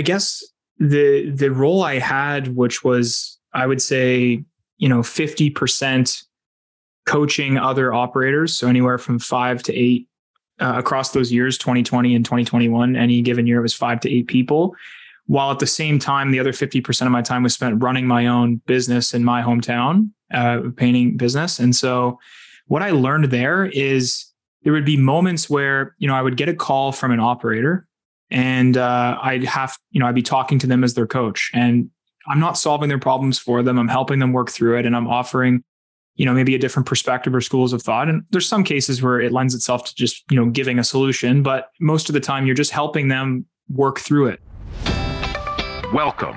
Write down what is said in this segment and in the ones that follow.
I guess the the role I had, which was I would say, you know, 50% coaching other operators. So anywhere from five to eight uh, across those years, 2020 and 2021, any given year it was five to eight people. While at the same time, the other 50% of my time was spent running my own business in my hometown, uh, painting business. And so what I learned there is there would be moments where, you know, I would get a call from an operator and uh, I'd have, you know, I'd be talking to them as their coach and I'm not solving their problems for them. I'm helping them work through it and I'm offering, you know, maybe a different perspective or schools of thought. And there's some cases where it lends itself to just, you know, giving a solution, but most of the time you're just helping them work through it. Welcome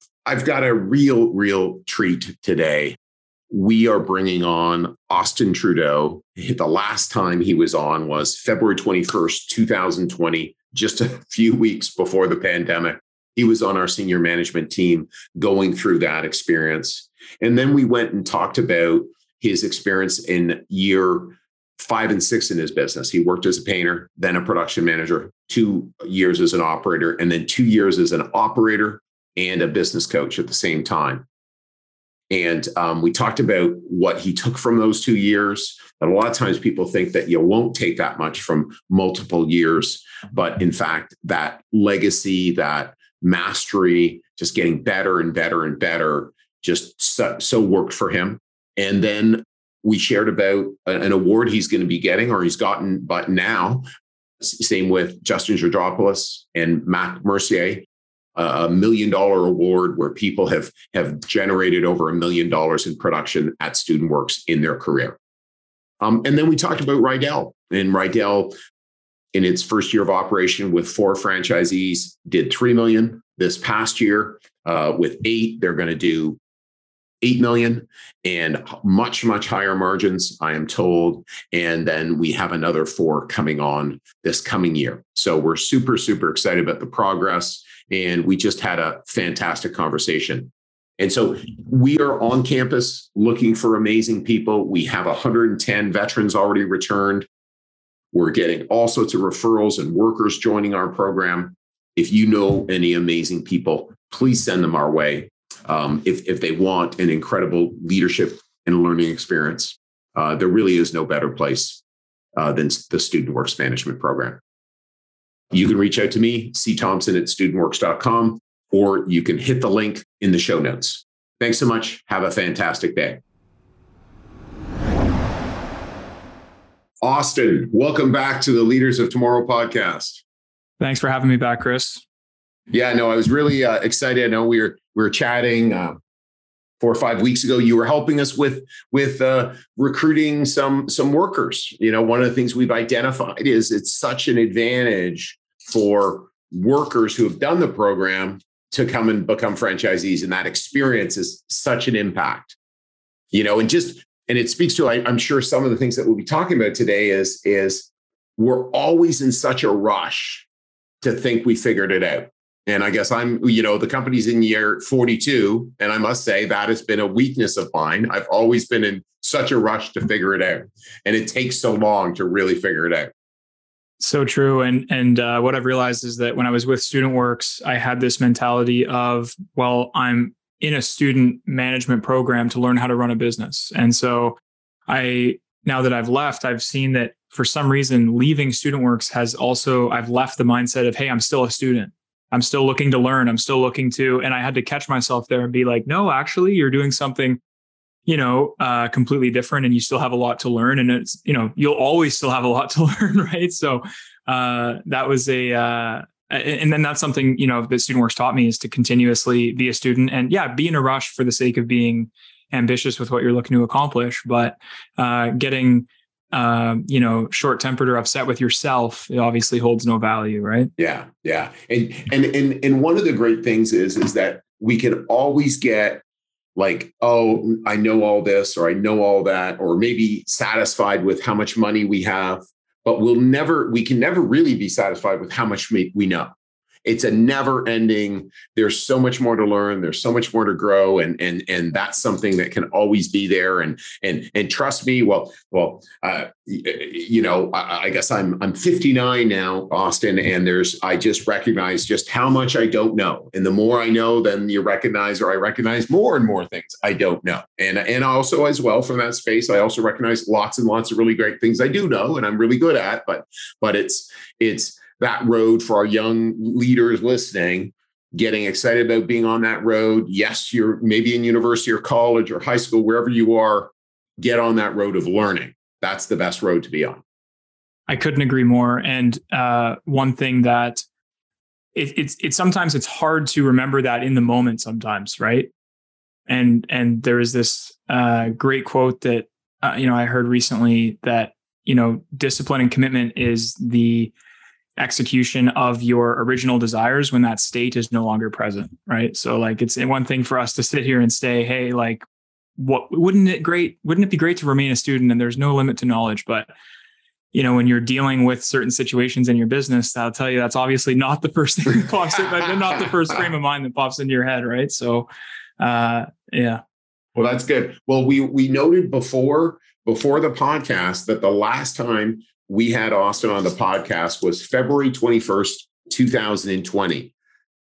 I've got a real, real treat today. We are bringing on Austin Trudeau. The last time he was on was February 21st, 2020, just a few weeks before the pandemic. He was on our senior management team going through that experience. And then we went and talked about his experience in year five and six in his business. He worked as a painter, then a production manager, two years as an operator, and then two years as an operator and a business coach at the same time. And um, we talked about what he took from those two years. And a lot of times people think that you won't take that much from multiple years. But in fact, that legacy, that mastery, just getting better and better and better, just so, so worked for him. And then we shared about an award he's going to be getting or he's gotten, but now, same with Justin Georgopoulos and Matt Mercier a million dollar award where people have have generated over a million dollars in production at Student Works in their career. Um, and then we talked about Rydell, and Rydell, in its first year of operation with four franchisees, did three million. This past year, uh, with eight, they're going to do 8 million and much much higher margins i am told and then we have another four coming on this coming year so we're super super excited about the progress and we just had a fantastic conversation. And so we are on campus looking for amazing people. We have 110 veterans already returned. We're getting all sorts of referrals and workers joining our program. If you know any amazing people, please send them our way. Um, if, if they want an incredible leadership and learning experience, uh, there really is no better place uh, than the Student Works Management Program. You can reach out to me, C. Thompson at studentworks.com, or you can hit the link in the show notes. Thanks so much. Have a fantastic day. Austin, welcome back to the Leaders of Tomorrow podcast. Thanks for having me back, Chris. Yeah, no, I was really uh, excited. I know we were we were chatting uh, four or five weeks ago. You were helping us with with uh, recruiting some some workers. You know, one of the things we've identified is it's such an advantage for workers who have done the program to come and become franchisees. And that experience is such an impact, you know, and just, and it speaks to, I, am sure some of the things that we'll be talking about today is, is we're always in such a rush to think we figured it out. And I guess I'm, you know, the company's in year 42. And I must say that has been a weakness of mine. I've always been in such a rush to figure it out. And it takes so long to really figure it out. So true. And and uh, what I've realized is that when I was with Student Works, I had this mentality of, well, I'm in a student management program to learn how to run a business. And so I now that I've left, I've seen that for some reason leaving Student Works has also I've left the mindset of, hey, I'm still a student. I'm still looking to learn. I'm still looking to, and I had to catch myself there and be like, no, actually, you're doing something you know, uh, completely different and you still have a lot to learn. And it's, you know, you'll always still have a lot to learn, right? So uh, that was a, uh, and then that's something, you know, that Student Works taught me is to continuously be a student and yeah, be in a rush for the sake of being ambitious with what you're looking to accomplish, but uh, getting, uh, you know, short tempered or upset with yourself, it obviously holds no value, right? Yeah, yeah, and and and and one of the great things is is that we can always get like, oh, I know all this, or I know all that, or maybe satisfied with how much money we have, but we'll never, we can never really be satisfied with how much we know it's a never ending. There's so much more to learn. There's so much more to grow. And and and that's something that can always be there. And and and trust me well well uh, you know I, I, guess i'm i'm 59 now austin and there's i just recognize just how much i don't know. And the more i know then you recognize or i recognize more and more things i don't know. And and also as well from that space i also recognize lots and lots of really great things i do know and i'm really good at but but it's it's that road for our young leaders listening getting excited about being on that road. Yes you're maybe in university or college or high school wherever you are get on that road of learning. That's the best road to be on. I couldn't agree more. And uh, one thing that it, it's it's sometimes it's hard to remember that in the moment sometimes right? And and there is this uh, great quote that uh, you know i heard recently that you know discipline and commitment is the execution of your original desires when that state is no longer present right? So like it's one thing for us to sit here and say hey like what wouldn't it great wouldn't it be great to remain a student? And there's no limit to knowledge but you know when you're dealing with certain situations in your business i'll tell you that's obviously not the first thing that pops in not the first frame of mind that pops into your head right? So uh yeah. Well that's good. Well we we noted before before the podcast that the last time we had Austin on the podcast was February 21st, 2020.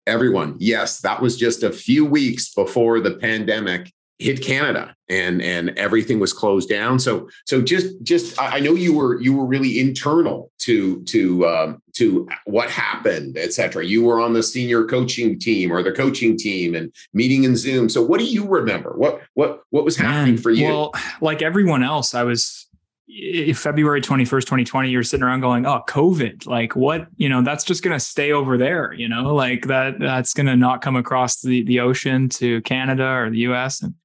Everyone, yes, that was just a few weeks before the pandemic hit Canada and and everything was closed down. So so just just I know you were you were really internal to to um, to what happened, et cetera. You were on the senior coaching team or the coaching team and meeting in Zoom. So what do you remember? What what what was happening Man, for you? Well, like everyone else, I was February 21st, 2020, you're sitting around going, oh, COVID, like what, you know, that's just going to stay over there, you know, like that, that's going to not come across the, the ocean to Canada or the US. And,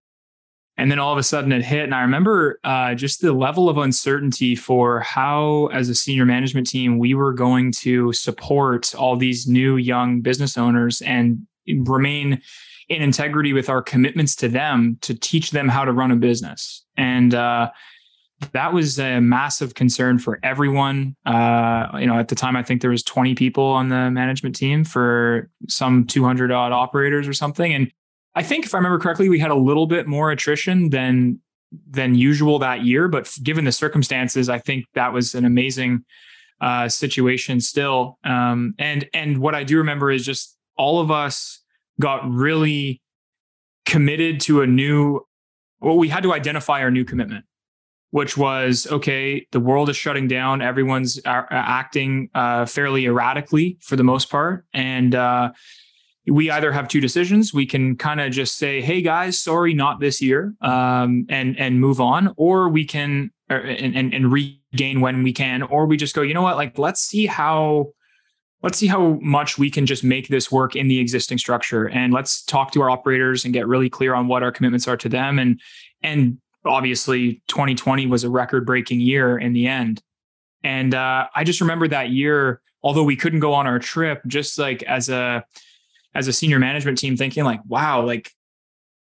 and then all of a sudden it hit. And I remember uh, just the level of uncertainty for how, as a senior management team, we were going to support all these new young business owners and remain in integrity with our commitments to them to teach them how to run a business. And, uh, that was a massive concern for everyone. Uh, you know, at the time, I think there was 20 people on the management team for some 200 odd operators or something. And I think, if I remember correctly, we had a little bit more attrition than than usual that year. But given the circumstances, I think that was an amazing uh, situation still. Um, and and what I do remember is just all of us got really committed to a new. Well, we had to identify our new commitment which was okay, the world is shutting down. Everyone's a- acting uh, fairly erratically for the most part. And uh, we either have two decisions. We can kind of just say, hey, guys, sorry, not this year, um, and, and move on. Or we can, er, and, and, and regain when we can. Or we just go, you know what, like, let's see how let's see how much we can just make this work in the existing structure and let's talk to our operators and get really clear on what our commitments are to them and and obviously 2020 was a record breaking year in the end. And uh, I just remember that year, although we couldn't go on our trip, just like as a as a senior management team, thinking like, wow, like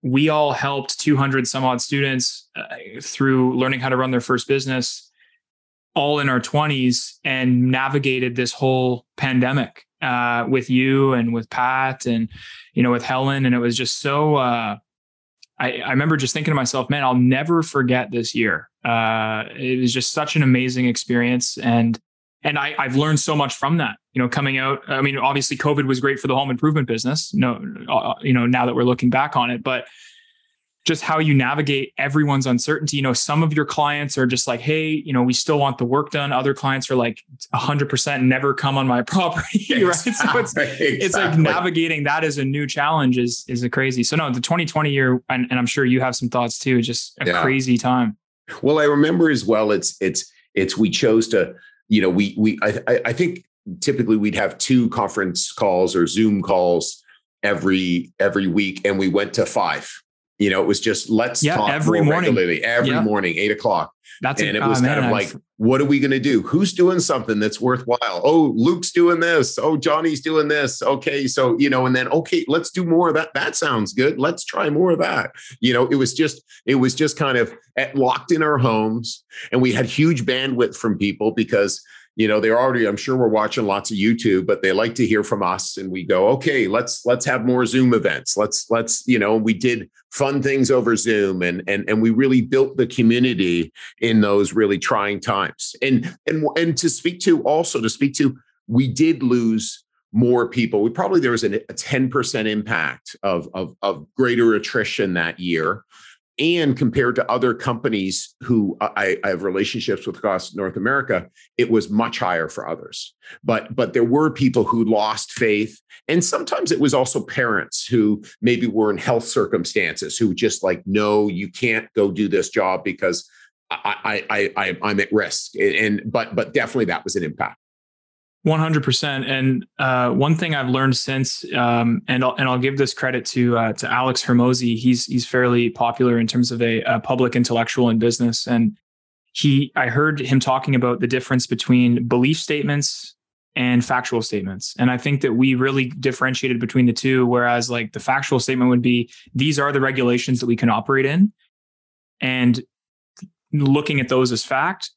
we all helped 200 some odd students uh, through learning how to run their first business, all in our 20s, and navigated this whole pandemic uh, with you and with Pat and you know with Helen, and it was just so. Uh, I, I remember just thinking to myself, man, I'll never forget this year. Uh, it was just such an amazing experience. And and I, I've learned so much from that. You know, coming out. I mean, obviously, COVID was great for the home improvement business. No, uh, you know, now that we're looking back on it, but just how you navigate everyone's uncertainty. You know, some of your clients are just like, hey, you know, we still want the work done. Other clients are like 100% never come on my property. Exactly. right. So it's, exactly. it's like navigating that as a new challenge is, is a crazy. So no, the 2020 year, and, and I'm sure you have some thoughts too, just a yeah. crazy time. Well, I remember as well, it's, it's, it's, we chose to, you know, we, we, I, I think typically we'd have two conference calls or Zoom calls every, every week. And we went to five You know, it was just let's yeah, talk every morning. regularly every Yeah. morning, eight o'clock. That's it, and a, it was oh, kind man, of I've- like, what are we going to do? Who's doing something that's worthwhile? Oh, Luke's doing this. Oh, Johnny's doing this. Okay, so you know, and then okay, let's do more of that. That sounds good. Let's try more of that. You know, it was just it was just kind of at, locked in our homes, and we had huge bandwidth from people because you know they're already i'm sure we're watching lots of youtube but they like to hear from us and we go okay let's let's have more zoom events. Let's let's you know we did fun things over zoom and and and we really built the community in those really trying times. And and and to speak to also to speak to we did lose more people. We probably there was an, a 10% impact of, of of greater attrition that year and compared to other companies who I, I have relationships with across North America, it was much higher for others. But but there were people who lost faith, and sometimes it was also parents who maybe were in health circumstances who just like, no, you can't go do this job because I I I I'm at risk. And but but definitely that was an impact. One hundred percent. And uh, one thing I've learned since, um, and I'll, and I'll give this credit to uh, to Alex Hormozi. He's he's fairly popular in terms of a, a public intellectual in business, and he I heard him talking about the difference between belief statements and factual statements. And I think that we really differentiated between the two. Whereas like the factual statement would be these are the regulations that we can operate in, and looking at those as fact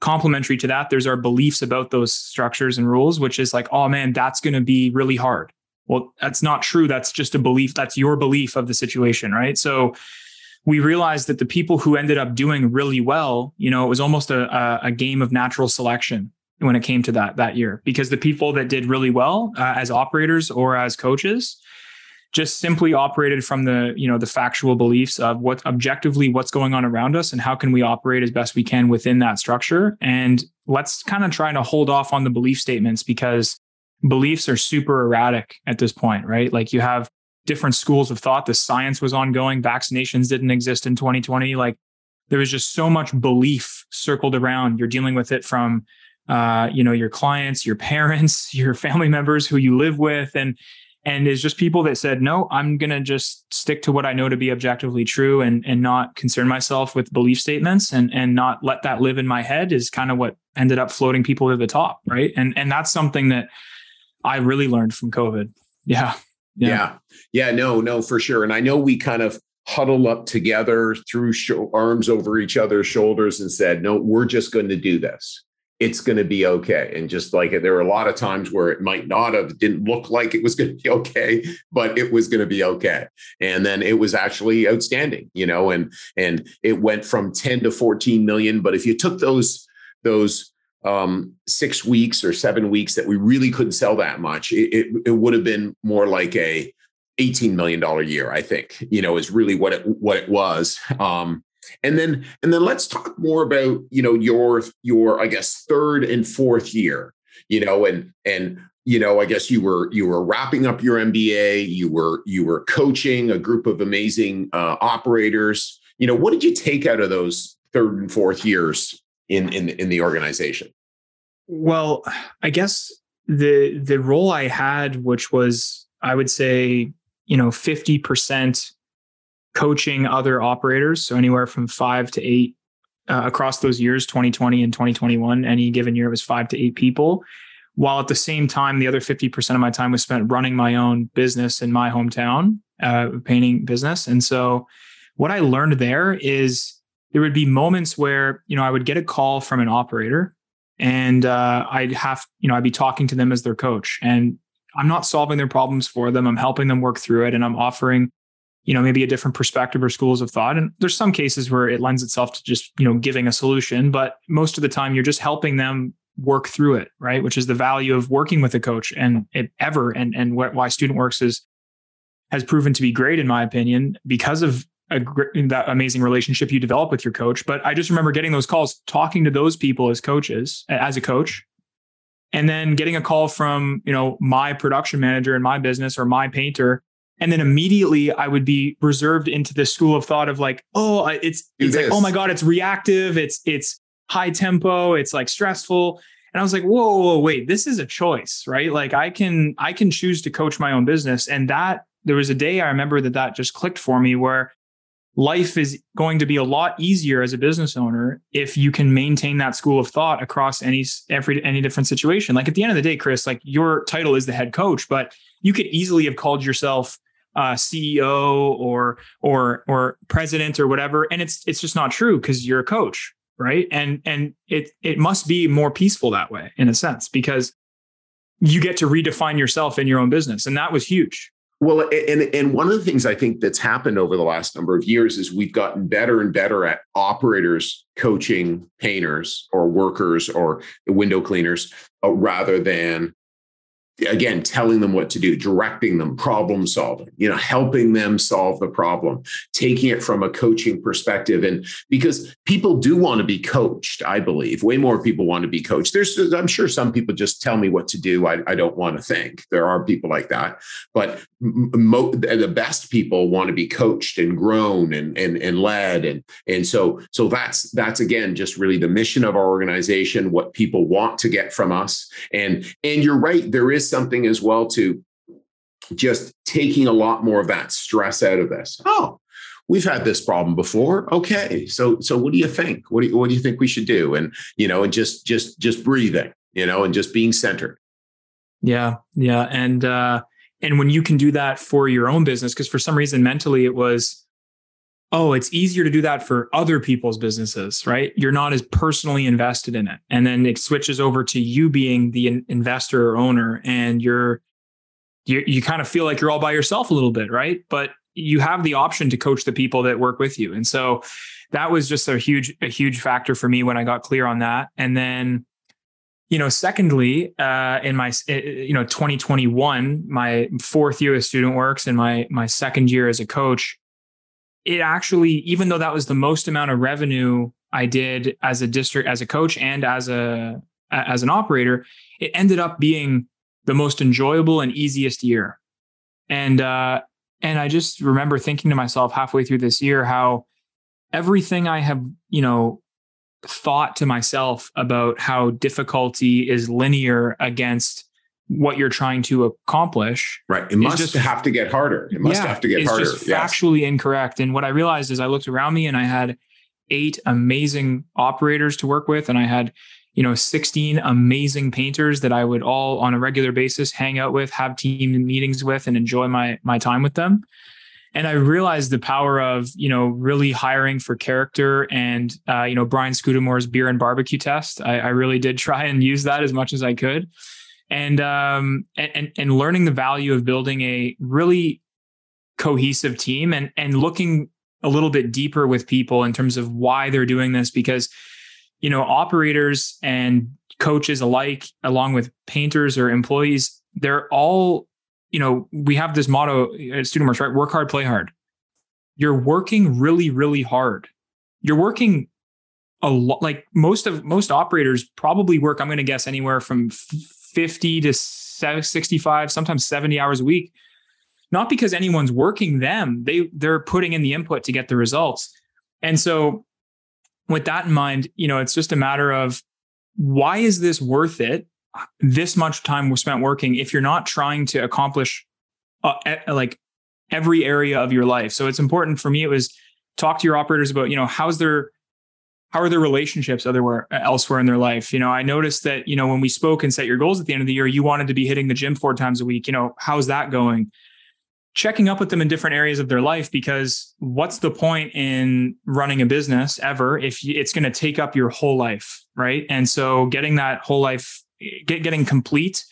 complementary to that, there's our beliefs about those structures and rules, which is like, oh man, that's going to be really hard. Well, that's not true. That's just a belief. That's your belief of the situation, right? So we realized that the people who ended up doing really well, you know, it was almost a, a, game of natural selection when it came to that that year, because the people that did really well uh, as operators or as coaches just simply operated from the you know the factual beliefs of what objectively what's going on around us and how can we operate as best we can within that structure. And let's kind of try to hold off on the belief statements because beliefs are super erratic at this point right? Like you have different schools of thought. The science was ongoing. Vaccinations didn't exist in 2020 like there was just so much belief circled around. You're dealing with it from uh, you know your clients your parents your family members who you live with. And and is just people that said no i'm going to just stick to what i know to be objectively true and and not concern myself with belief statements and and not let that live in my head is kind of what ended up floating people to the top right? And and that's something that i really learned from covid. Yeah. Yeah. Yeah, yeah no no for sure. And i know we kind of huddled up together threw sh- arms over each other's shoulders and said no we're just going to do this it's going to be okay. And just like there were a lot of times where it might not have, didn't look like it was going to be okay, but it was going to be okay. And then it was actually outstanding, you know, and and it went from 10 to 14 million. But if you took those those um, six weeks or seven weeks that we really couldn't sell that much, it, it, it would have been more like a 18 million dollar year, I think, you know, is really what it what it was. Um, and then and then let's talk more about you know your your i guess third and fourth year you know and and you know i guess you were you were wrapping up your mba you were you were coaching a group of amazing uh, operators. You know what did you take out of those third and fourth years in in in the organization? Well i guess the the role i had which was i would say you know 50% coaching other operators. So anywhere from five to eight uh, across those years, 2020 and 2021, any given year it was five to eight people. While at the same time, the other 50% of my time was spent running my own business in my hometown, uh, painting business. And so what I learned there is there would be moments where, you know, I would get a call from an operator and uh, I'd have, you know, I'd be talking to them as their coach and I'm not solving their problems for them. I'm helping them work through it and I'm offering you know maybe a different perspective or schools of thought. And there's some cases where it lends itself to just you know giving a solution but most of the time you're just helping them work through it right? Which is the value of working with a coach and it ever and and why student works is has proven to be great in my opinion because of a, that amazing relationship you develop with your coach. But i just remember getting those calls talking to those people as coaches as a coach and then getting a call from you know my production manager in my business or my painter and then immediately I would be reserved into this school of thought of like, oh, it's it's like, oh my god, it's reactive, it's it's high tempo, it's like stressful. And I was like, whoa, whoa, wait, this is a choice, right? Like I can I can choose to coach my own business, and that there was a day I remember that that just clicked for me where life is going to be a lot easier as a business owner if you can maintain that school of thought across any every any different situation. Like at the end of the day, Chris, like your title is the head coach, but you could easily have called yourself uh, CEO or or or president or whatever, and it's it's just not true because you're a coach, right? And and it it must be more peaceful that way in a sense because you get to redefine yourself in your own business, and that was huge. Well, and and one of the things I think that's happened over the last number of years is we've gotten better and better at operators coaching painters or workers or window cleaners uh, rather than again telling them what to do directing them problem solving you know helping them solve the problem taking it from a coaching perspective. And because people do want to be coached i believe. Way more people want to be coached. There's i'm sure some people just tell me what to do. I, I don't want to think. There are people like that. But mo- the best people want to be coached and grown and, and and led. And and so so that's that's again just really the mission of our organization what people want to get from us. And and you're right there is something as well to just taking a lot more of that stress out of this. Oh, we've had this problem before. Okay, so so what do you think? What do you, what do you think we should do? And you know, and just just just breathing, you know, and just being centered. Yeah, yeah, and uh, and when you can do that for your own business, because for some reason mentally it was, oh, it's easier to do that for other people's businesses, right? You're not as personally invested in it. And then it switches over to you being the investor or owner and you're, you, you kind of feel like you're all by yourself a little bit, right? But you have the option to coach the people that work with you. And so that was just a huge, a huge factor for me when I got clear on that. And then, you know, secondly, uh, in my, uh, you know, 2021, my fourth year of Student Works and my, my second year as a coach, it actually, even though that was the most amount of revenue I did as a district, as a coach, and as a as an operator, it ended up being the most enjoyable and easiest year. And uh, and I just remember thinking to myself halfway through this year how everything I have, you know, thought to myself about how difficulty is linear against what you're trying to accomplish. Right. It must just, have to get harder. It must yeah, have to get it's harder. Just factually yes. incorrect. And what I realized is I looked around me and I had eight amazing operators to work with, and I had, you know, 16 amazing painters that I would all on a regular basis hang out with, have team meetings with, and enjoy my my time with them. And I realized the power of, you know, really hiring for character and, uh, you know, Brian Scudamore's beer and barbecue test. I, I really did try and use that as much as I could and um, and and learning the value of building a really cohesive team and and looking a little bit deeper with people in terms of why they're doing this because you know operators and coaches alike along with painters or employees they're all you know we have this motto at student works right work hard play hard you're working really really hard you're working a lot like most of most operators probably work i'm going to guess anywhere from 50 to 65, sometimes 70 hours a week. Not because anyone's working them, they they're putting in the input to get the results. And so with that in mind, you know, it's just a matter of why is this worth it? This much time was spent working if you're not trying to accomplish uh, like every area of your life. So it's important for me. It was talk to your operators about, you know, how's their how are their relationships otherwhere elsewhere in their life you know i noticed that you know when we spoke and set your goals at the end of the year you wanted to be hitting the gym four times a week you know how's that going checking up with them in different areas of their life because what's the point in running a business ever if it's going to take up your whole life right and so getting that whole life get, getting complete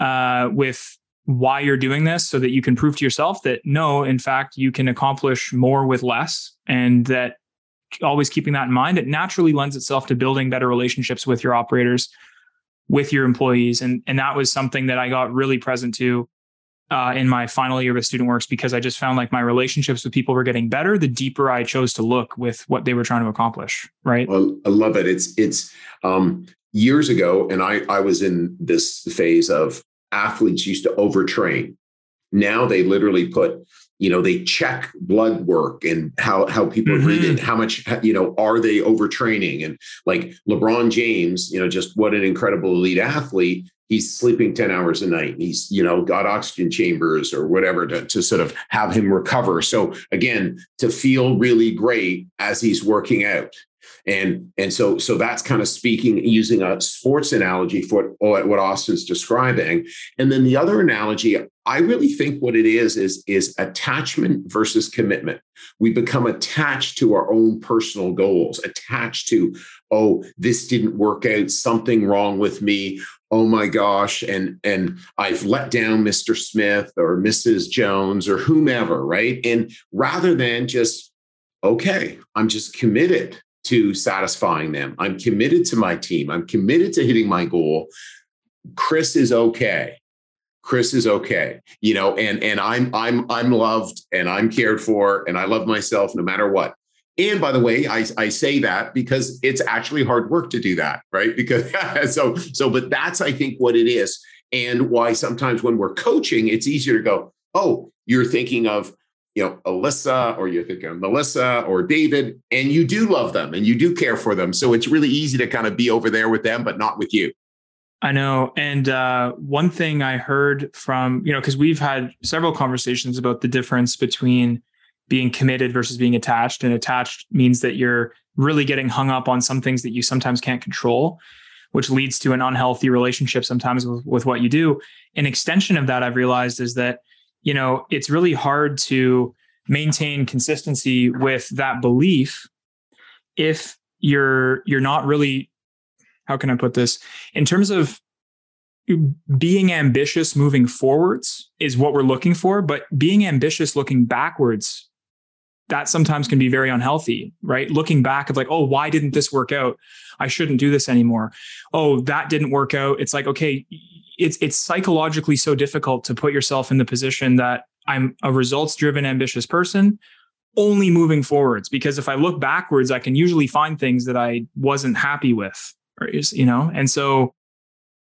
uh, with why you're doing this so that you can prove to yourself that no in fact you can accomplish more with less and that always keeping that in mind, it naturally lends itself to building better relationships with your operators, with your employees. And, and that was something that I got really present to uh, in my final year with Student Works because I just found like my relationships with people were getting better the deeper I chose to look with what they were trying to accomplish. Right. Well, I love it. It's, it's, um, years ago, and I, I was in this phase of athletes used to overtrain. Now they literally put you know they check blood work and how how people mm-hmm. read it how much you know are they overtraining and like lebron james you know just what an incredible elite athlete he's sleeping 10 hours a night. He's, you know, got oxygen chambers or whatever to, to sort of have him recover. So again, to feel really great as he's working out. And, and so, so that's kind of speaking using a sports analogy for what, what Austin's describing. And then the other analogy, I really think what it is, is, is attachment versus commitment. We become attached to our own personal goals, attached to, oh, this didn't work out, something wrong with me. Oh my gosh. And, and I've let down Mr. Smith or Mrs. Jones or whomever, right? And rather than just, okay, I'm just committed to satisfying them. I'm committed to my team. I'm committed to hitting my goal. Chris is okay. Chris is okay. You know, and and I'm I'm I'm loved and I'm cared for and I love myself no matter what. And by the way, I, I say that because it's actually hard work to do that, right? Because so so, but that's I think what it is, and why sometimes when we're coaching, it's easier to go, oh, you're thinking of you know, Alyssa or you're thinking of Melissa or David, and you do love them and you do care for them. So it's really easy to kind of be over there with them, but not with you. I know. And uh, one thing I heard from, you know, because we've had several conversations about the difference between being committed versus being attached. And attached means that you're really getting hung up on some things that you sometimes can't control, which leads to an unhealthy relationship sometimes with, with what you do. An extension of that I've realized is that you know, it's really hard to maintain consistency with that belief if you're you're not really how can I put this in terms of being ambitious moving forwards is what we're looking for but being ambitious looking backwards that sometimes can be very unhealthy right? Looking back of like oh why didn't this work out? I shouldn't do this anymore. Oh that didn't work out. It's like okay it's it's psychologically so difficult to put yourself in the position that I'm a results driven ambitious person only moving forwards because if I look backwards I can usually find things that I wasn't happy with you know? And so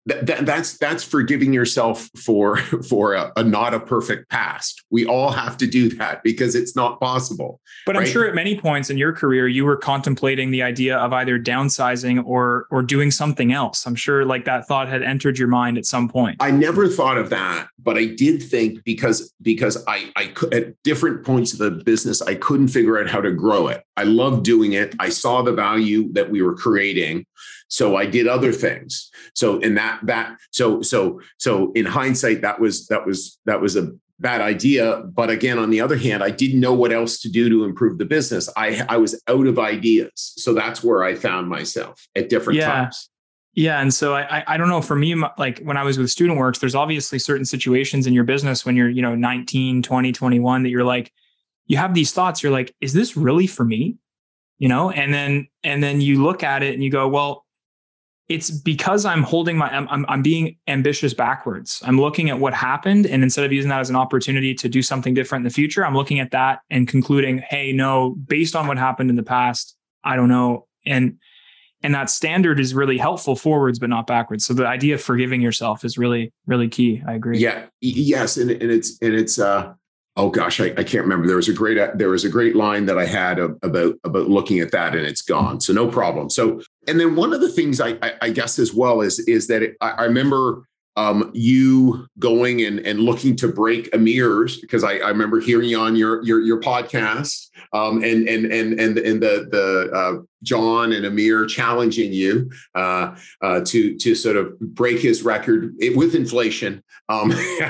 that, that's that's forgiving yourself for for a, a, not a perfect past. We all have to do that because it's not possible. But right? I'm sure at many points in your career you were contemplating the idea of either downsizing or or doing something else. I'm sure like that thought had entered your mind at some point. I never thought of that, but I did think because because I I could at different points of the business I couldn't figure out how to grow it. I loved doing it. I saw the value that we were creating so I did other things. So in that that so so so in hindsight, that was that was that was a bad idea. But again, on the other hand, I didn't know what else to do to improve the business. I I was out of ideas. So that's where I found myself at different yeah. times. Yeah. And so I, I don't know for me, like when I was with student works, there's obviously certain situations in your business when you're, you know, 19, 20, 21 that you're like, you have these thoughts. You're like, is this really for me? You know, and then, and then you look at it and you go, well, it's because I'm holding my I'm, I'm being ambitious backwards. I'm looking at what happened and instead of using that as an opportunity to do something different in the future, I'm looking at that and concluding, "Hey, no, based on what happened in the past, I don't know." And and that standard is really helpful forwards but not backwards. So the idea of forgiving yourself is really really key. I agree. Yeah. Yes, and and it's and it's uh oh gosh, I, I, can't remember. There was a great there was a great line that I had about about looking at that, and it's gone. So no problem. So and then one of the things I I, I guess as well is is that it, I, I remember um, you going and, and looking to break Amir's because I, I remember hearing you on your your, your podcast um, and and and and and the the uh, John and Amir challenging you uh, uh, to to sort of break his record with inflation. Um,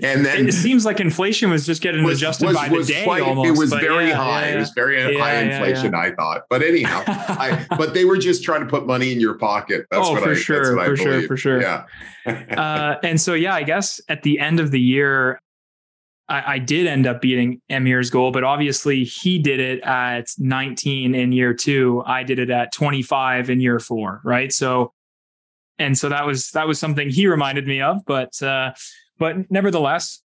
and then it seems like inflation was just getting was, adjusted was, by was the day. Quite, almost, it was very yeah, high. Yeah, yeah. It was very high inflation. I thought, but anyhow, I, but they were just trying to put money in your pocket. That's oh, what for I, sure, for sure, for sure. Yeah. uh, and so yeah, I guess at the end of the year, I, I, did end up beating Amir's goal, but obviously he did it at 19 in year two. I did it at 25 in year four, right? So, and so that was that was something he reminded me of. But uh, but nevertheless,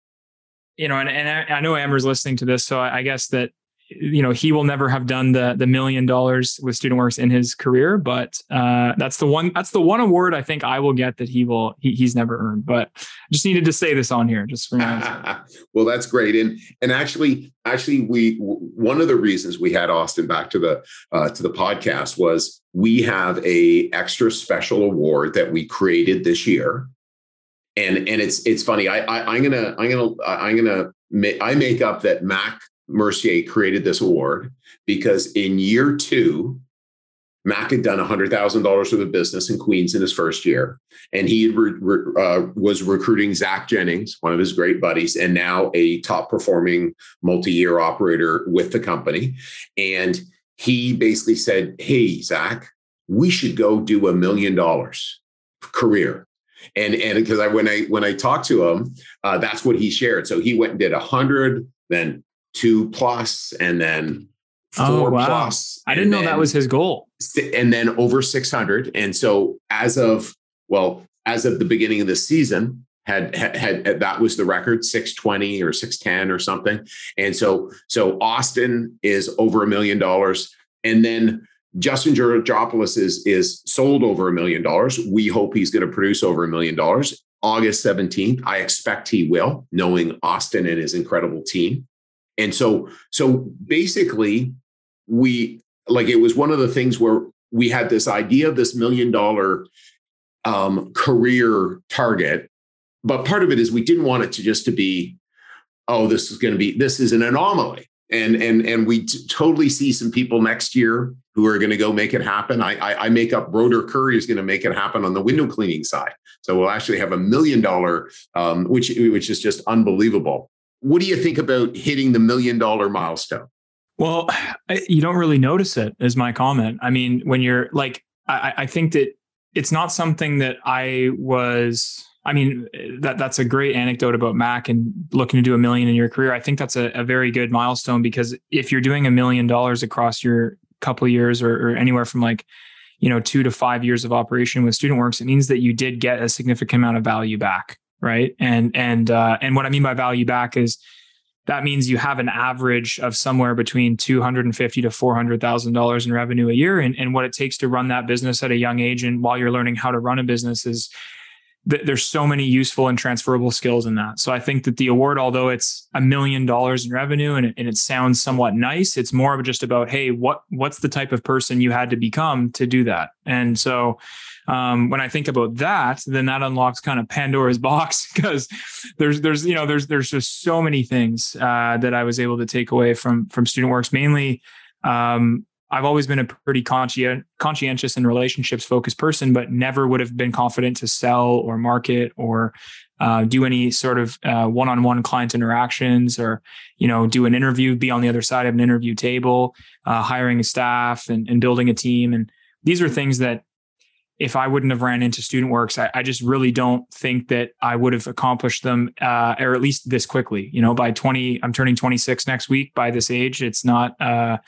you know, and, and I, I know Amir's listening to this, so I, I guess that you know he will never have done the the million dollars with student works in his career but uh, that's the one that's the one award i think i will get that he will he, he's never earned but I just needed to say this on here just for well that's great and and actually actually we one of the reasons we had austin back to the uh, to the podcast was we have a extra special award that we created this year and and it's it's funny. I, I am gonna I'm gonna I'm gonna I make up that Mac Mercier created this award because in year two, Mac had done $100,000 worth of business in Queens in his first year. And he re, re, uh, was recruiting Zach Jennings, one of his great buddies, and now a top performing multi year operator with the company. And he basically said, Hey, Zach, we should go do a million dollars career. And and because I when I when I talked to him, uh, that's what he shared. So he went and did a hundred, then two plus, and then oh, four oh, wow. plus. I didn't know that was his goal. And then over 600. And so as of, well, as of the beginning of the season, had, had, had that was the record 620 or 610 or something. And so, so Austin is over a million dollars. And then Justin Georgopoulos is, is sold over a million dollars. We hope he's going to produce over a million dollars. August 17th, I expect he will, knowing Austin and his incredible team. And so, so basically, we like it was one of the things where we had this idea of this million dollar um, career target, but part of it is we didn't want it to just to be, oh, this is going to be this is an anomaly, and and and we t- totally see some people next year who are going to go make it happen. I, I, I make up Broder Curry is going to make it happen on the window cleaning side, so we'll actually have a million dollar, um, which which is just unbelievable. What do you think about hitting the million dollar milestone? Well, you don't really notice it, is my comment. I mean, when you're like, I, I think that it's not something that I was. I mean, that that's a great anecdote about Mac and looking to do a million in your career. I think that's a, a very good milestone because if you're doing a million dollars across your couple years or, or anywhere from like you know two to five years of operation with student works it means that you did get a significant amount of value back right? And and uh, and what I mean by value back is that means you have an average of somewhere between two hundred and fifty to four hundred thousand dollars in revenue a year, and, and what it takes to run that business at a young age, and while you're learning how to run a business is there's so many useful and transferable skills in that. So I think that the award, although it's a million dollars in revenue and it, and it sounds somewhat nice, it's more of just about, hey, what what's the type of person you had to become to do that? And so um, when I think about that, then that unlocks kind of Pandora's box because there's there's you know there's there's just so many things uh, that I was able to take away from from Student Works. Mainly, um, I've always been a pretty conscien- conscientious and relationships focused person, but never would have been confident to sell or market or uh, do any sort of uh, one-on-one client interactions or you know do an interview be on the other side of an interview table uh, hiring a staff and, and building a team and these are things that if I wouldn't have ran into Student Works, I, I just really don't think that I would have accomplished them, uh, or at least this quickly. You know, by 20, I'm turning 26 next week. By this age, it's not. Uh,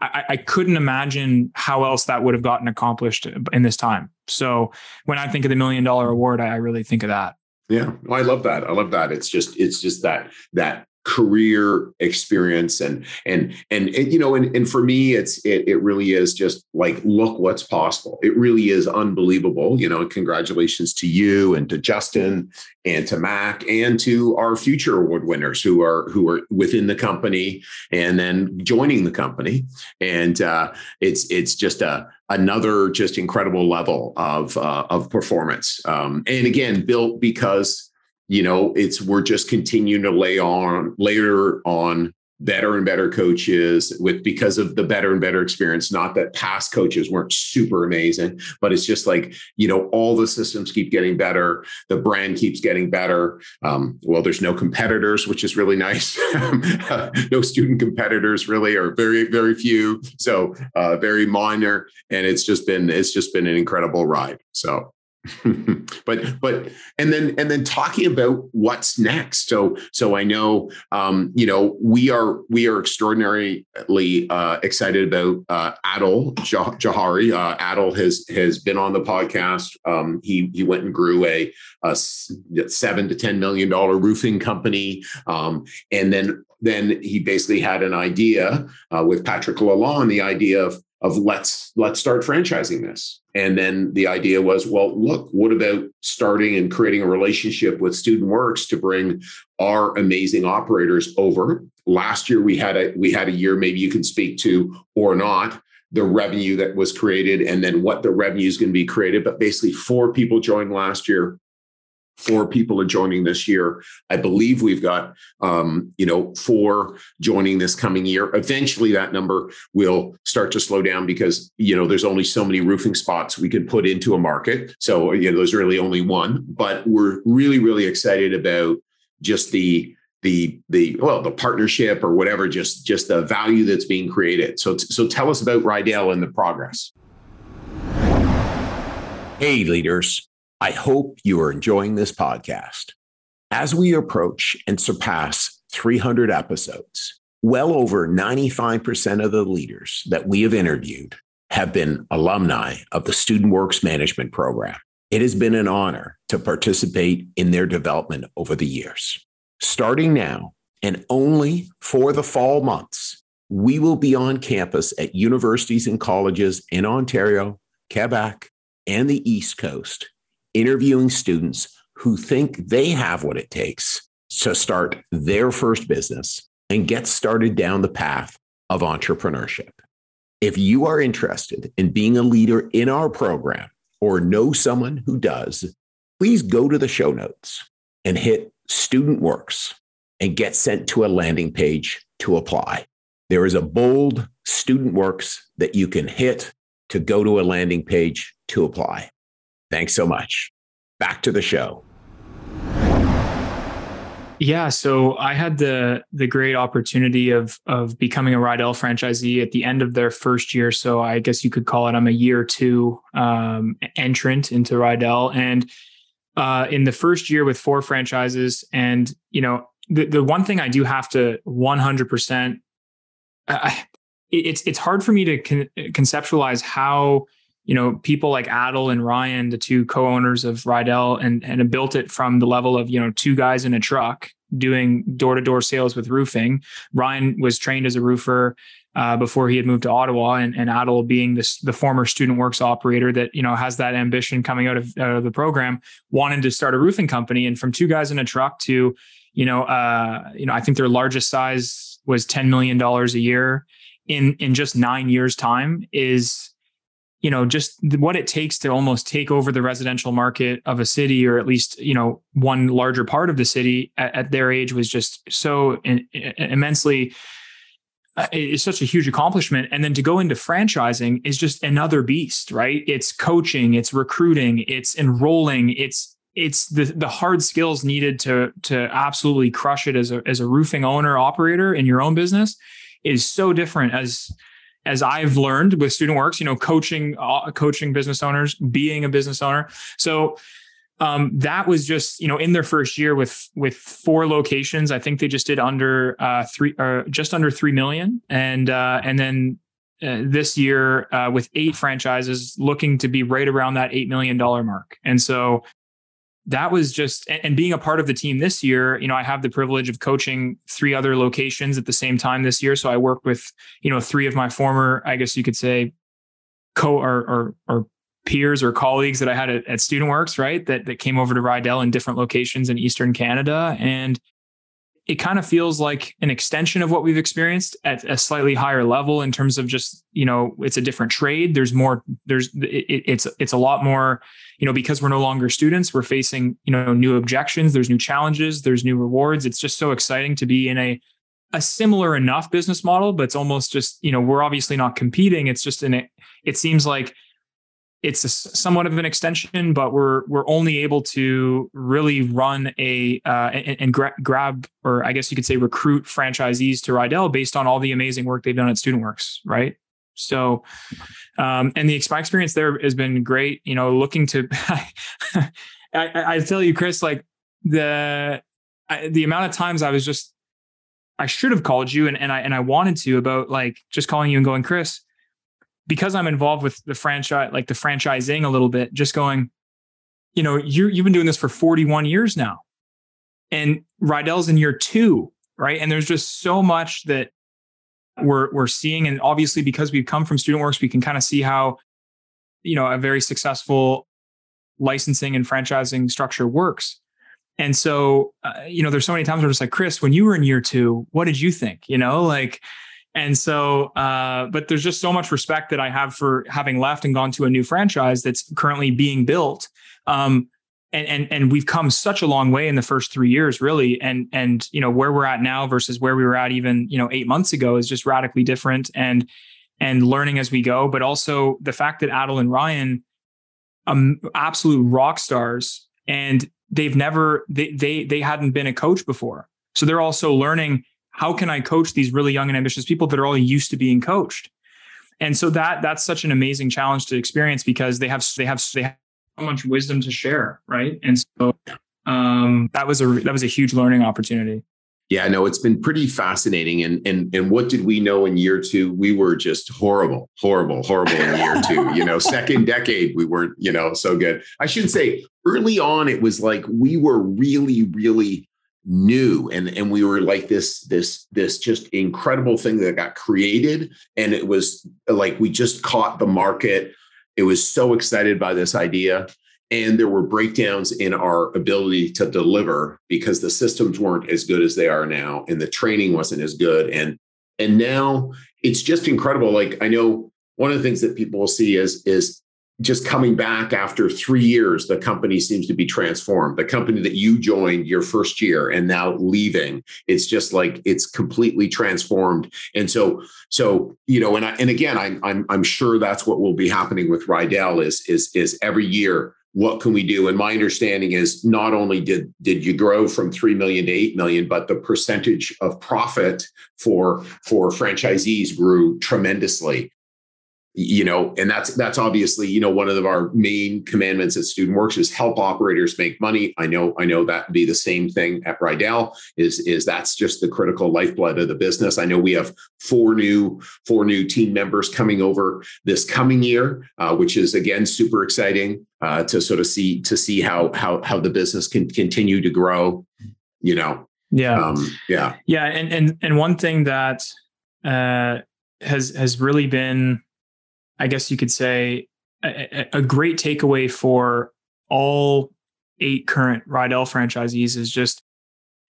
I, I couldn't imagine how else that would have gotten accomplished in this time. So when I think of the million dollar award, I, I really think of that. Yeah, well, I love that. I love that. It's just it's just that that career experience and and and, you know and, and for me it's it, it really is just like look what's possible. It really is unbelievable you know congratulations to you and to justin and to mac and to our future award winners who are who are within the company and then joining the company. And uh, it's it's just a another just incredible level of uh, of performance. Um, and again built because you know, it's we're just continuing to lay on layer on better and better coaches with because of the better and better experience. Not that past coaches weren't super amazing but it's just like you know all the systems keep getting better. The brand keeps getting better. Um, well there's no competitors which is really nice. No student competitors really or very very few. So uh, very minor. And it's just been it's just been an incredible ride. So but but and then and then talking about what's next. So so i know um you know we are we are extraordinarily uh excited about uh adil jahari. Uh adil has has been on the podcast. Um he he went and grew a, a seven to ten million dollar roofing company. Um and then then he basically had an idea uh, with patrick lalonde the idea of of let's let's start franchising this. And then the idea was well look what about starting and creating a relationship with student works to bring our amazing operators over? Last year we had a we had a year maybe you can speak to or not the revenue that was created and then what the revenue is going to be created. But basically four people joined last year four people are joining this year. I believe we've got, um, you know, four joining this coming year. Eventually, that number will start to slow down because you know there's only so many roofing spots we can put into a market. So you know, there's really only one. But we're really, really excited about just the the the well the partnership or whatever just just the value that's being created so so tell us about rydell and the progress hey leaders I hope you are enjoying this podcast. As we approach and surpass 300 episodes, well over 95% of the leaders that we have interviewed have been alumni of the Student Works Management Program. It has been an honor to participate in their development over the years. Starting now, and only for the fall months, we will be on campus at universities and colleges in Ontario, Quebec, and the East Coast interviewing students who think they have what it takes to start their first business and get started down the path of entrepreneurship. If you are interested in being a leader in our program or know someone who does, please go to the show notes and hit Student Works and get sent to a landing page to apply. There is a bold Student Works that you can hit to go to a landing page to apply. Thanks so much. Back to the show. Yeah, so I had the the great opportunity of of becoming a Rydell franchisee at the end of their first year. So I guess you could call it I'm a year two um, entrant into Rydell, and uh, in the first year with four franchises, and you know the the one thing I do have to 100 percent, it's it's hard for me to con- conceptualize how you know, people like Adel and Ryan, the two co-owners of Rydell, and and built it from the level of you know two guys in a truck doing door-to-door sales with roofing. Ryan was trained as a roofer uh, before he had moved to Ottawa, and, and Adel being this the former student works operator that you know has that ambition coming out of, out of the program, wanted to start a roofing company, and from two guys in a truck to you know uh, you know I think their largest size was ten million dollars a year in in just nine years time is you know just what it takes to almost take over the residential market of a city or at least you know one larger part of the city at, at their age was just so in, in, immensely uh, it's such a huge accomplishment. And then to go into franchising is just another beast right? It's coaching it's recruiting it's enrolling it's it's the the hard skills needed to to absolutely crush it as a as a roofing owner operator in your own business is so different as as I've learned with Student Works, you know, coaching uh, coaching business owners, being a business owner. So um, that was just you know in their first year with with four locations. I think they just did under uh, three or uh, just under three million, and uh, and then uh, this year uh, with eight franchises looking to be right around that eight million dollar mark. And so that was just and being a part of the team this year you know i have the privilege of coaching three other locations at the same time this year. So i work with you know three of my former i guess you could say co or or, or peers or colleagues that i had at, at student works right? That that came over to rydell in different locations in eastern canada. And it kind of feels like an extension of what we've experienced at a slightly higher level in terms of just you know it's a different trade. There's more there's it, it's it's a lot more you know because we're no longer students we're facing you know new objections there's new challenges there's new rewards. It's just so exciting to be in a a similar enough business model but it's almost just you know we're obviously not competing. It's just in it it seems like it's a, somewhat of an extension, but we're we're only able to really run a uh, and, and gra- grab, or I guess you could say, recruit franchisees to Rydell based on all the amazing work they've done at Student Works, right? So, um, and the experience there has been great. You know, looking to, I, I, tell you, Chris, like the I, the amount of times I was just, I should have called you, and and I and I wanted to about like just calling you and going, Chris because I'm involved with the franchise, like the franchising a little bit, just going, you know, you you've been doing this for 41 years now. And Rydell's in year two, right? And there's just so much that we're we're seeing. And obviously, because we've come from Student Works, we can kind of see how, you know, a very successful licensing and franchising structure works. And so, uh, you know, there's so many times where it's like, Chris, when you were in year two, what did you think? You know, like and so, uh, but there's just so much respect that I have for having left and gone to a new franchise that's currently being built. Um, and and and we've come such a long way in the first three years, really. And and you know where we're at now versus where we were at even you know eight months ago is just radically different. And and learning as we go, but also the fact that Adil and Ryan, um, absolute rock stars, and they've never they they they hadn't been a coach before, so they're also learning how can I coach these really young and ambitious people that are all used to being coached. And so that that's such an amazing challenge to experience because they have they have they have so much wisdom to share, right? And so um, that was a that was a huge learning opportunity. Yeah, no, it's been pretty fascinating. And and and what did we know in year two? We were just horrible, horrible, horrible in year two. You know, second decade, we weren't, you know, so good. I should say early on, it was like we were really, really new. And and we were like this this this just incredible thing that got created. And it was like we just caught the market. It was so excited by this idea. And there were breakdowns in our ability to deliver because the systems weren't as good as they are now and the training wasn't as good. And and now it's just incredible. Like i know one of the things that people will see is is just coming back after three years the company seems to be transformed. The company that you joined your first year and now leaving it's just like it's completely transformed. And so so you know and I, and again I'm, I'm i'm sure that's what will be happening with rydell is is is every year what can we do? And my understanding is not only did did you grow from 3 million to 8 million but the percentage of profit for for franchisees grew tremendously you know and that's that's obviously you know one of our main commandments at student works is help operators make money. I know i know that would be the same thing at rydell is is that's just the critical lifeblood of the business. I know we have four new four new team members coming over this coming year uh, which is again super exciting uh, to sort of see to see how how how the business can continue to grow you know? Yeah. Um, yeah. Yeah and and and one thing that uh has has really been I guess you could say, a, a great takeaway for all eight current Rydell franchisees is just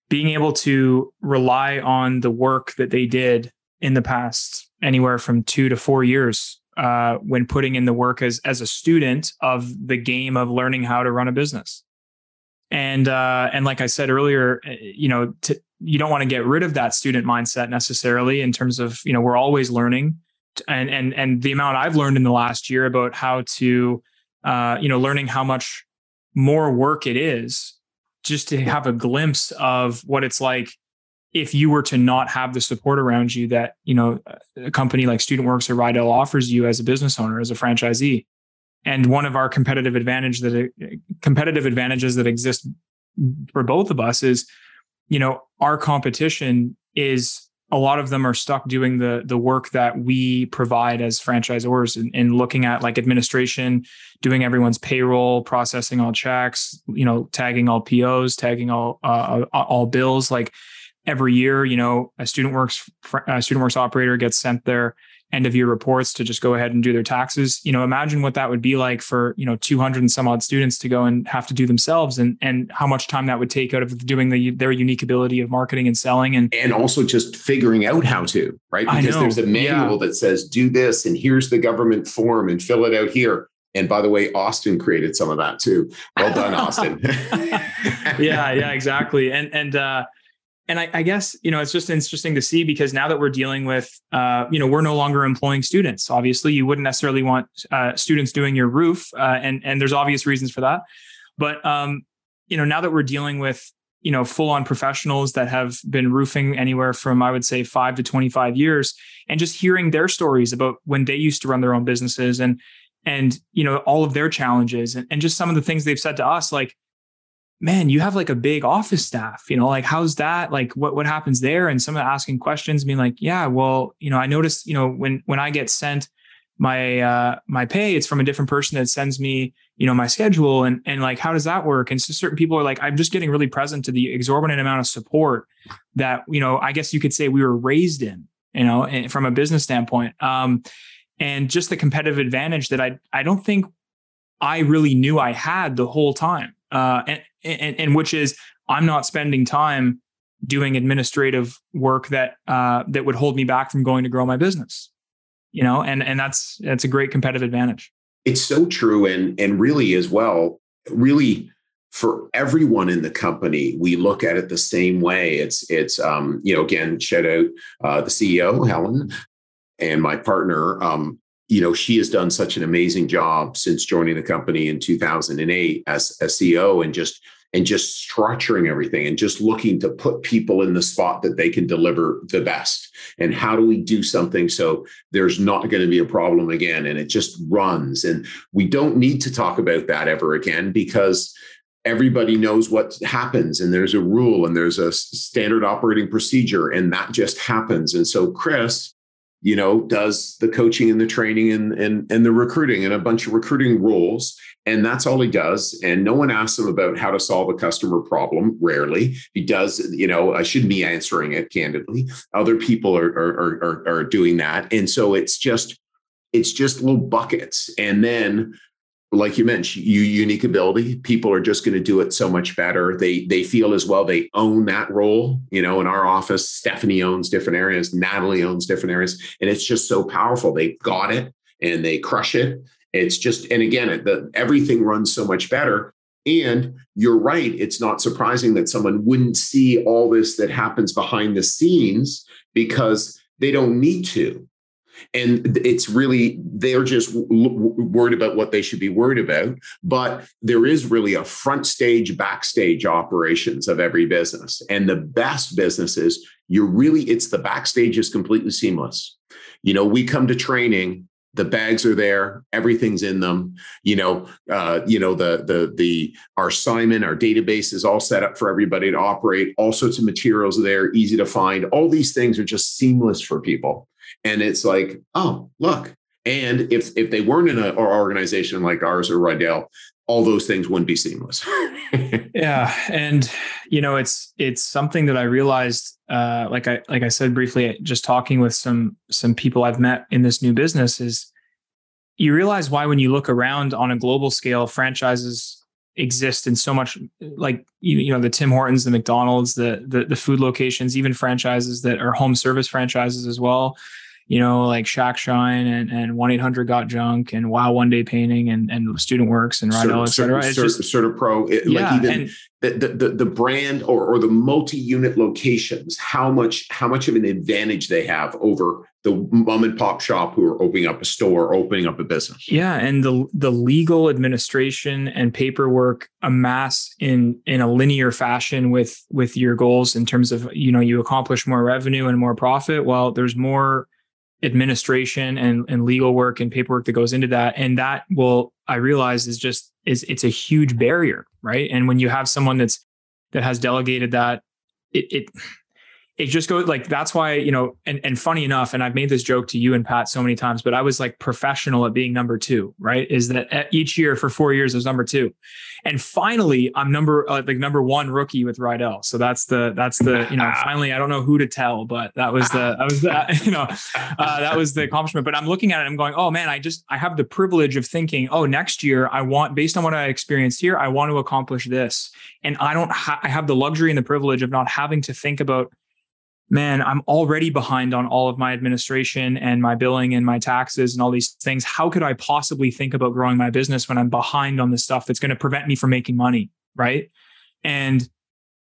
being able to rely on the work that they did in the past, anywhere from two to four years, uh, when putting in the work as as a student of the game of learning how to run a business. And uh, and like I said earlier, eh, you know, to, you don't want to get rid of that student mindset necessarily in terms of you know we're always learning and and and the amount I've learned in the last year about how to, uh, you know, learning how much more work it is just to have a glimpse of what it's like if you were to not have the support around you that you know a company like studentworks or rydell offers you as a business owner as a franchisee. And one of our competitive advantage that competitive advantages that exist for both of us is you know our competition is a lot of them are stuck doing the the work that we provide as franchisors in, in looking at like administration, doing everyone's payroll, processing all checks, you know, tagging all POs, tagging all uh, all bills. Like every year, you know, a student works a student works operator gets sent their end of year reports to just go ahead and do their taxes. You know, imagine what that would be like for, you know, 200 and some odd students to go and have to do themselves and and how much time that would take out of doing the their unique ability of marketing and selling and and also just figuring out how to, right? Because there's a manual yeah. that says do this and here's the government form and fill it out here. And by the way, Austin created some of that too. Well done, Austin. yeah, yeah, exactly. And and uh and I, I, guess you know it's just interesting to see because now that we're dealing with uh, you know we're no longer employing students. Obviously you wouldn't necessarily want uh, students doing your roof uh, and and there's obvious reasons for that. But um, you know now that we're dealing with you know full on professionals that have been roofing anywhere from i would say 5 to 25 years and just hearing their stories about when they used to run their own businesses and and you know all of their challenges and, and just some of the things they've said to us like man, you have like a big office staff, you know, like how's that? Like what what happens there? And someone asking questions, being like, yeah, well, you know, I noticed, you know, when when I get sent my uh my pay, it's from a different person that sends me, you know, my schedule and and like how does that work? And so certain people are like, I'm just getting really present to the exorbitant amount of support that, you know, I guess you could say we were raised in, you know, from a business standpoint. Um and just the competitive advantage that I I don't think I really knew I had the whole time. Uh, and, and, and which is I'm not spending time doing administrative work that uh, that would hold me back from going to grow my business. You know, and and that's that's a great competitive advantage. It's so true, and and really as well, really for everyone in the company, we look at it the same way. It's it's um, you know again shout out uh, the CEO Helen and my partner. Um, you know she has done such an amazing job since joining the company in 2008 as a CEO and just and just structuring everything and just looking to put people in the spot that they can deliver the best. And how do we do something so there's not going to be a problem again and it just runs? And we don't need to talk about that ever again because everybody knows what happens and there's a rule and there's a standard operating procedure and that just happens and so chris you know does the coaching and the training and and, and the recruiting and a bunch of recruiting roles and that's all he does. And no one asks him about how to solve a customer problem rarely. He does you know i shouldn't be answering it candidly. Other people are are are, are doing that. And so it's just it's just little buckets. And then like you mentioned, you unique ability. People are just going to do it so much better. They they feel as well they own that role. You know, in our office, Stephanie owns different areas, Natalie owns different areas, and it's just so powerful. They got it and they crush it. It's just, and again, it, the, everything runs so much better. And you're right; it's not surprising that someone wouldn't see all this that happens behind the scenes because they don't need to and it's really they're just worried about what they should be worried about. But there is really a front stage backstage operations of every business. And the best businesses you're really it's the backstage is completely seamless. You know we come to training the bags are there everything's in them you know uh, you know the the the our simon our database is all set up for everybody to operate all sorts of materials are there easy to find. All these things are just seamless for people. And it's like oh look. And if if they weren't in an organization like ours or Rydell, all those things wouldn't be seamless. yeah, and you know, it's it's something that I realized, uh, like I like I said briefly, just talking with some some people I've met in this new business is you realize why when you look around on a global scale, franchises exist in so much like you, know the Tim Hortons, the McDonald's, the, the the food locations, even franchises that are home service franchises as well you know, like Shack Shine and, and 1 800 Got Junk and Wow One Day Painting and, and Student Works and Rydell, et cetera. It's Cert, just, CertaPro, it, yeah, like even and, the, the, the brand or, or the multi unit locations, how much, how much of an advantage they have over the mom and pop shop who are opening up a store, opening up a business. Yeah, and the the legal administration and paperwork amass in in a linear fashion with with your goals in terms of you know you accomplish more revenue and more profit. Well, there's more administration and, and legal work and paperwork that goes into that. And that will i realize is just is it's a huge barrier right? And when you have someone that's that has delegated that it, it it just goes like that's why you know and and funny enough and i've made this joke to you and pat so many times but i was like professional at being number two right? Is that each year for four years I was number two. And finally i'm number uh, like number one rookie with Rydell. So that's the that's the you know finally i don't know who to tell but that was the that was the you know uh, that was the accomplishment. But i'm looking at it i'm going oh man i just i have the privilege of thinking oh next year i want based on what i experienced here i want to accomplish this. And i don't ha- i have the luxury and the privilege of not having to think about man, I'm already behind on all of my administration and my billing and my taxes and all these things. How could I possibly think about growing my business when I'm behind on the stuff that's going to prevent me from making money? Right. And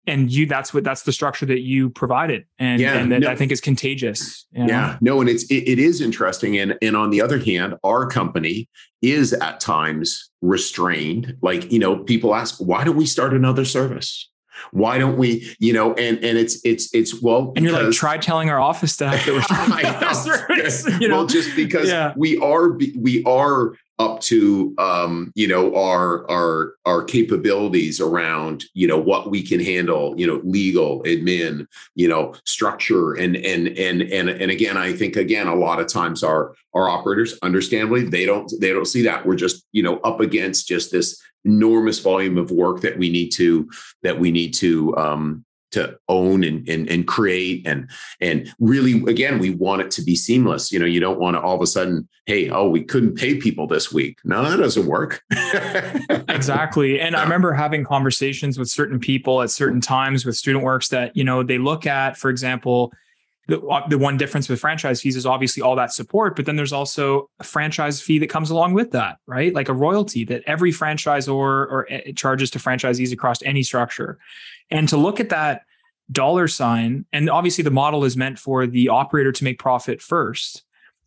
and you that's what that's the structure that you provided and, yeah, and that no, i think is contagious you know? yeah no and it's it, it is interesting and and on the other hand our company is at times restrained like you know people ask why don't we start another service why don't we, you know, and and it's it's it's well, and you're like, try telling our office staff that we're you know, well, just because yeah. we are we are up to um, you know our our our capabilities around you know what we can handle you know legal admin you know structure and and and and and again i think again a lot of times our our operators understandably they don't they don't see that. We're just you know up against just this enormous volume of work that we need to that we need to um, to own and, and and create and and really again we want it to be seamless. You know you don't want to all of a sudden hey oh we couldn't pay people this week. No that doesn't work. Exactly. And i remember having conversations with certain people at certain times with student works that you know they look at for example the, uh, the one difference with franchise fees is obviously all that support, but then there's also a franchise fee that comes along with that, right? Like a royalty that every franchisor or eh, charges to franchisees across any structure. And to look at that dollar sign, and obviously the model is meant for the operator to make profit first.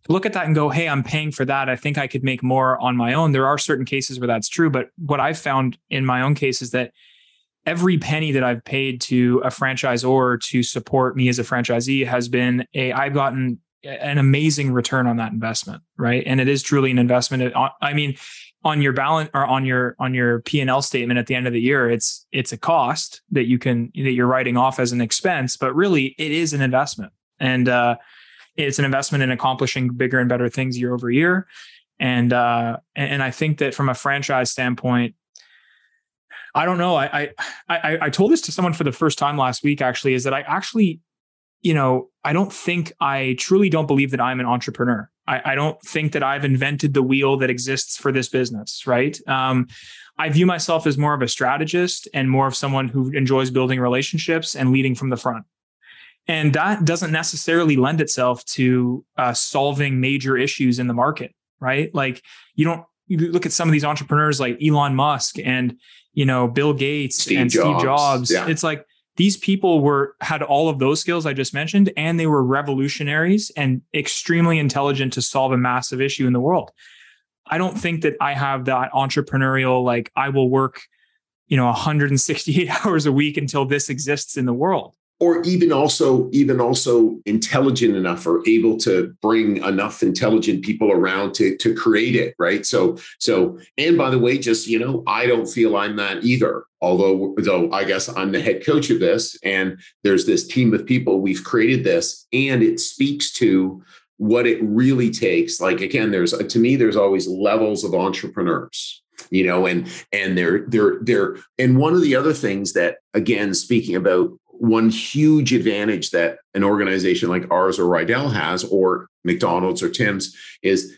Look at that and go, hey, I'm paying for that. I think I could make more on my own. There are certain cases where that's true, but what I've found in my own case is that every penny that I've paid to a franchisor to support me as a franchisee has been a I've gotten an amazing return on that investment, right? And it is truly an investment. I mean, on your balance or on your on your P&L statement at the end of the year, it's it's a cost that you can that you're writing off as an expense, but really it is an investment. And uh, it's an investment in accomplishing bigger and better things year over year. And uh, and I think that from a franchise standpoint, I don't know. I, I I told this to someone for the first time last week. Actually, is that I actually, you know, I don't think I truly don't believe that I'm an entrepreneur. I, I don't think that I've invented the wheel that exists for this business. Right. Um, I view myself as more of a strategist and more of someone who enjoys building relationships and leading from the front. And that doesn't necessarily lend itself to uh, solving major issues in the market, right? Like you don't you look at some of these entrepreneurs like Elon Musk and you know Bill Gates Steve and Jobs. Steve Jobs. Yeah. It's like these people were had all of those skills I just mentioned, and they were revolutionaries and extremely intelligent to solve a massive issue in the world. I don't think that I have that entrepreneurial like I will work, you know, 168 hours a week until this exists in the world or even also even also intelligent enough or able to bring enough intelligent people around to to create it right? So so and by the way just you know i don't feel i'm that either although though i guess i'm the head coach of this and there's this team of people we've created this and it speaks to what it really takes. Like again there's to me there's always levels of entrepreneurs you know and and they're they're they're and one of the other things that again speaking about one huge advantage that an organization like ours or Rydell has, or McDonald's or Tim's, is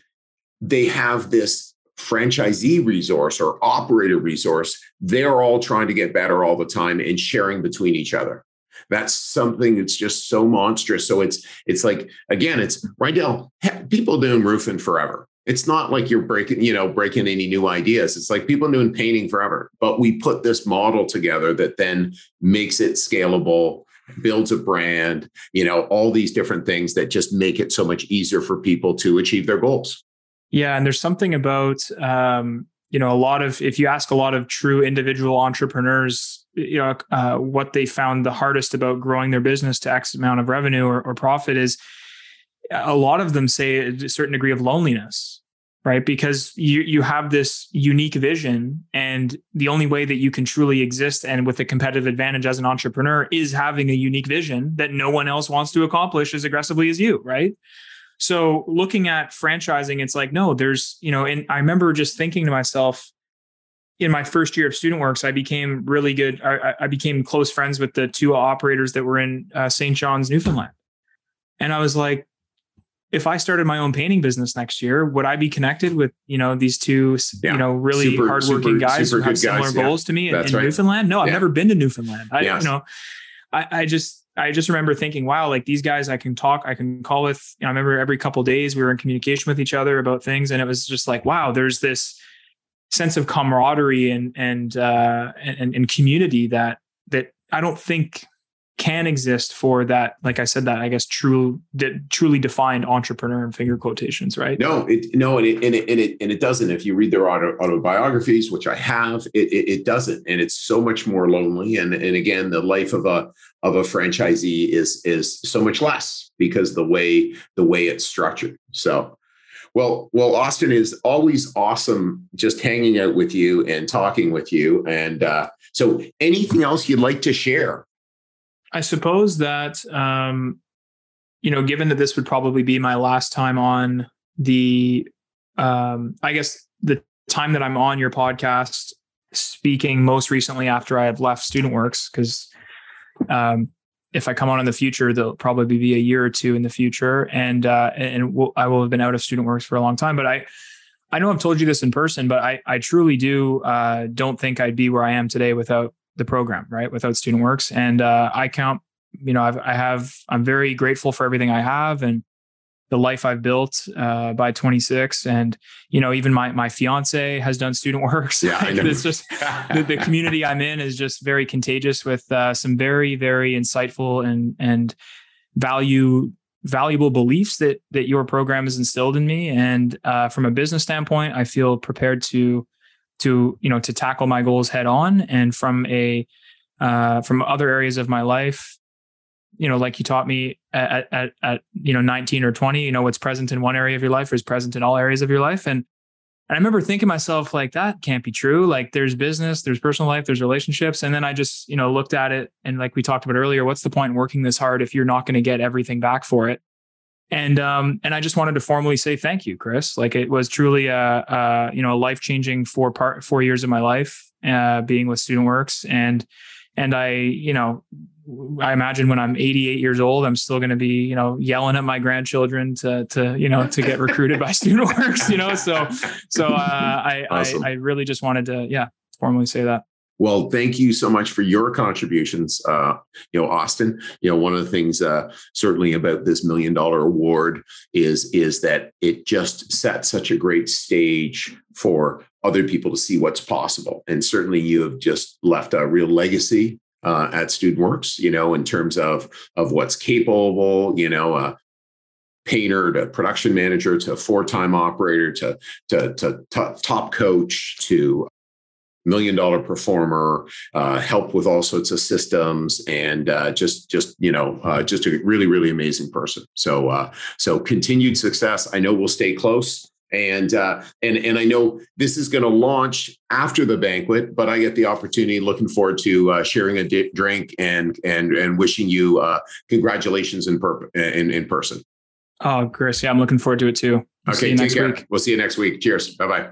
they have this franchisee resource or operator resource. They're all trying to get better all the time and sharing between each other. That's something that's just so monstrous. So it's it's like again, it's Rydell. People doing roofing forever. It's not like you're breaking, you know, breaking any new ideas. It's like people doing painting forever. But we put this model together that then makes it scalable, builds a brand, you know, all these different things that just make it so much easier for people to achieve their goals. Yeah, and there's something about um, you know, a lot of if you ask a lot of true individual entrepreneurs, you know, uh, what they found the hardest about growing their business to X amount of revenue or, or profit is a lot of them say a certain degree of loneliness right? Because you you have this unique vision and the only way that you can truly exist and with a competitive advantage as an entrepreneur is having a unique vision that no one else wants to accomplish as aggressively as you right? So looking at franchising it's like no there's you know and i remember just thinking to myself in my first year of student works i became really good i, I became close friends with the two operators that were in uh, st john's newfoundland. And i was like if I started my own painting business next year, would I be connected with you know these two yeah. you know really super, hardworking super, guys super who have similar guys, goals yeah. to me in, in right. Newfoundland? No, I've yeah. never been to Newfoundland. I yes. you know, I, I just I just remember thinking, wow, like these guys I can talk, I can call with. You know, I remember every couple days we were in communication with each other about things, and it was just like, wow, there's this sense of camaraderie and and uh, and, and community that that I don't think can exist for that like i said that i guess true de- truly defined entrepreneur and finger quotations right? No it no and it and it and it, and it doesn't. If you read their auto, autobiographies which i have it, it, it doesn't. And it's so much more lonely. And and again the life of a of a franchisee is is so much less because the way the way it's structured. So well, well, Austin is always awesome just hanging out with you and talking with you. And uh, so, anything else you'd like to share I suppose that um, you know, given that this would probably be my last time on the, um, I guess the time that I'm on your podcast, speaking most recently after I have left Student Works, because um, if I come on in the future, there'll probably be a year or two in the future, and uh, and we'll, I will have been out of Student Works for a long time. But I, I know I've told you this in person, but I I truly do uh, don't think I'd be where I am today without the program, right? Without Student Works. And uh, I count you know, I've, I have, I'm very grateful for everything I have and the life I've built uh, by 26. And, you know, even my, my fiance has done student works. Yeah, it's just the, the, community I'm in is just very contagious with uh, some very, very insightful and, and value valuable beliefs that that your program has instilled in me and uh, from a business standpoint i feel prepared to to you know to tackle my goals head on and from a uh, from other areas of my life you know like you taught me at, at at you know 19 or 20 you know what's present in one area of your life is present in all areas of your life and and I remember thinking myself like that can't be true. Like there's business, there's personal life, there's relationships. And then I just, you know, looked at it and like we talked about earlier, what's the point in working this hard if you're not going to get everything back for it? And um, and I just wanted to formally say thank you, Chris. Like it was truly a, a you know a life changing four part four years of my life uh, being with StudentWorks, and and I you know I imagine when I'm 88 years old, I'm still going to be, you know, yelling at my grandchildren to, to, you know, to get recruited by StudentWorks, you know, so, so, uh, I, awesome. I, I really just wanted to, yeah, formally say that. Well, thank you so much for your contributions, uh, you know, Austin. You know, one of the things uh, certainly about this million dollar award is is that it just sets such a great stage for other people to see what's possible. And certainly, you have just left a real legacy uh, at StudentWorks, you know, in terms of of what's capable, you know, a painter to production manager to four-time operator to to, to top coach to million dollar performer uh, help with all sorts of systems and uh, just just you know uh, just a really really amazing person so uh, so continued success i know we'll stay close and uh, and and I know this is going to launch after the banquet, but I get the opportunity. Looking forward to uh, sharing a di- drink and and and wishing you uh, congratulations in, per- in in person. Oh, Chris, yeah, I'm looking forward to it too. We'll okay, take care. Week. We'll see you next week. Cheers. Bye bye.